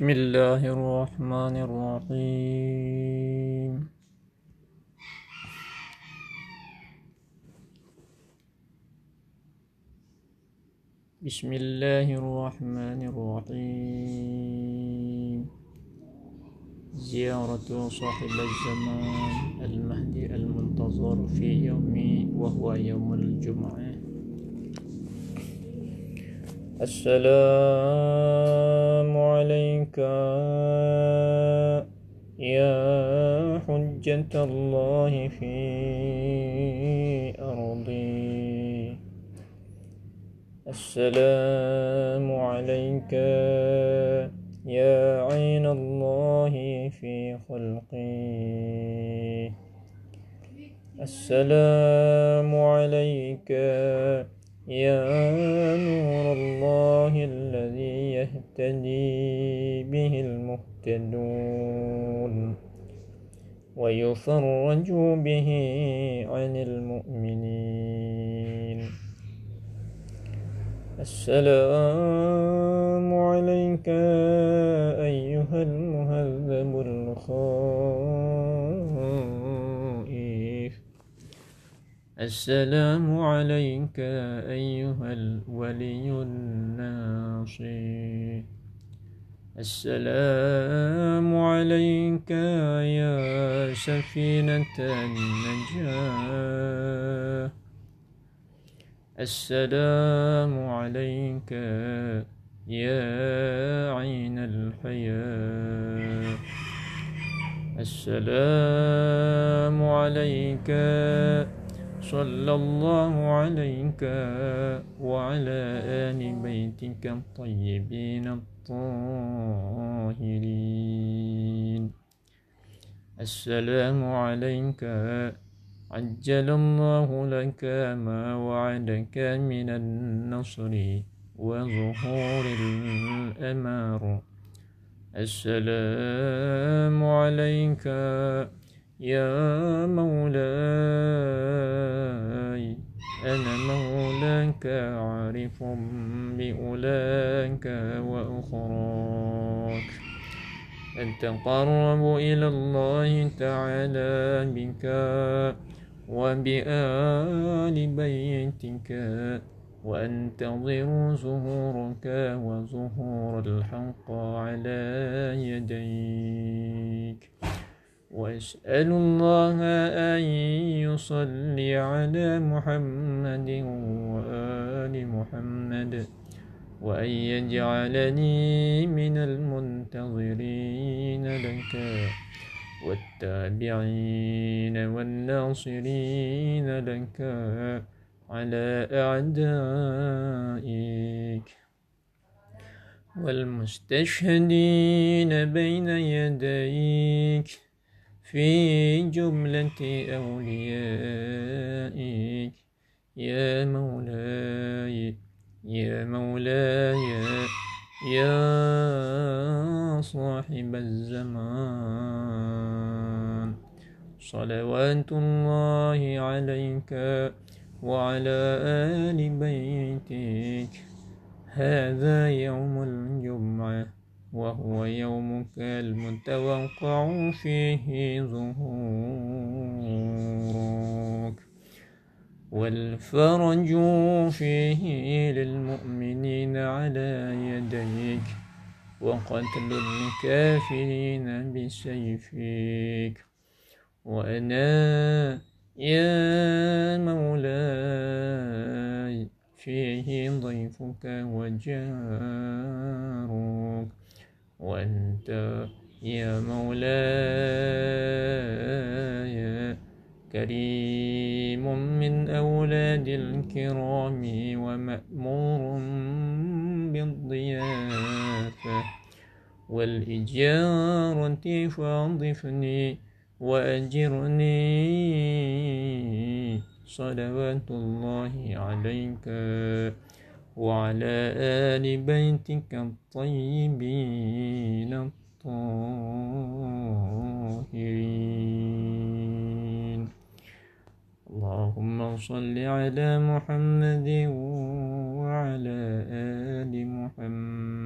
بسم الله الرحمن الرحيم. بسم الله الرحمن الرحيم. زيارة صاحب الزمان المهدي المنتظر في يومي وهو يوم الجمعة. السلام عليك يا حجة الله في أرضي. السلام عليك يا عين الله في خلقي. السلام عليك يا نور الله الذي يهتدي به المهتدون. ويفرج به عن المؤمنين. السلام عليك أيها المهذب الخائف السلام عليك أيها الولي الناصر. السلام عليك يا سفينة النجاة. السلام عليك يا عين الحياة. السلام عليك صلى الله عليك وعلى آل بيتك الطيبين الطاهرين. السلام عليك. عجل الله لك ما وعدك من النصر وظهور الأمار السلام عليك يا مولاي أنا مولاك عارف بأولاك وأخراك. أتقرب إلى الله تعالى بك وبآل بيتك وأنتظر ظهورك وظهور الحق على يديك. وأسأل الله أن يصلي على محمد وآل محمد وأن يجعلني من المنتظرين لك والتابعين والناصرين لك على أعدائك والمستشهدين بين يديك في جملة أوليائك يا مولاي يا مولاي يا صاحب الزمان. صلوات الله عليك وعلى آل بيتك. هذا يوم الجمعة. وهو يومك المتوقع فيه ظهورك. والفرج فيه للمؤمنين على يديك وقتل الكافرين بسيفك وأنا يا مولاي فيه ضيفك وجارك وأنت يا مولاي كريم من أولاد الكرام ومأمور بالضيافة. والإجارة فاضفني وأجرني. صلوات الله عليك. وعلى آل بيتك الطيبين الطاهرين. اللهم صل على محمد وعلى آل محمد.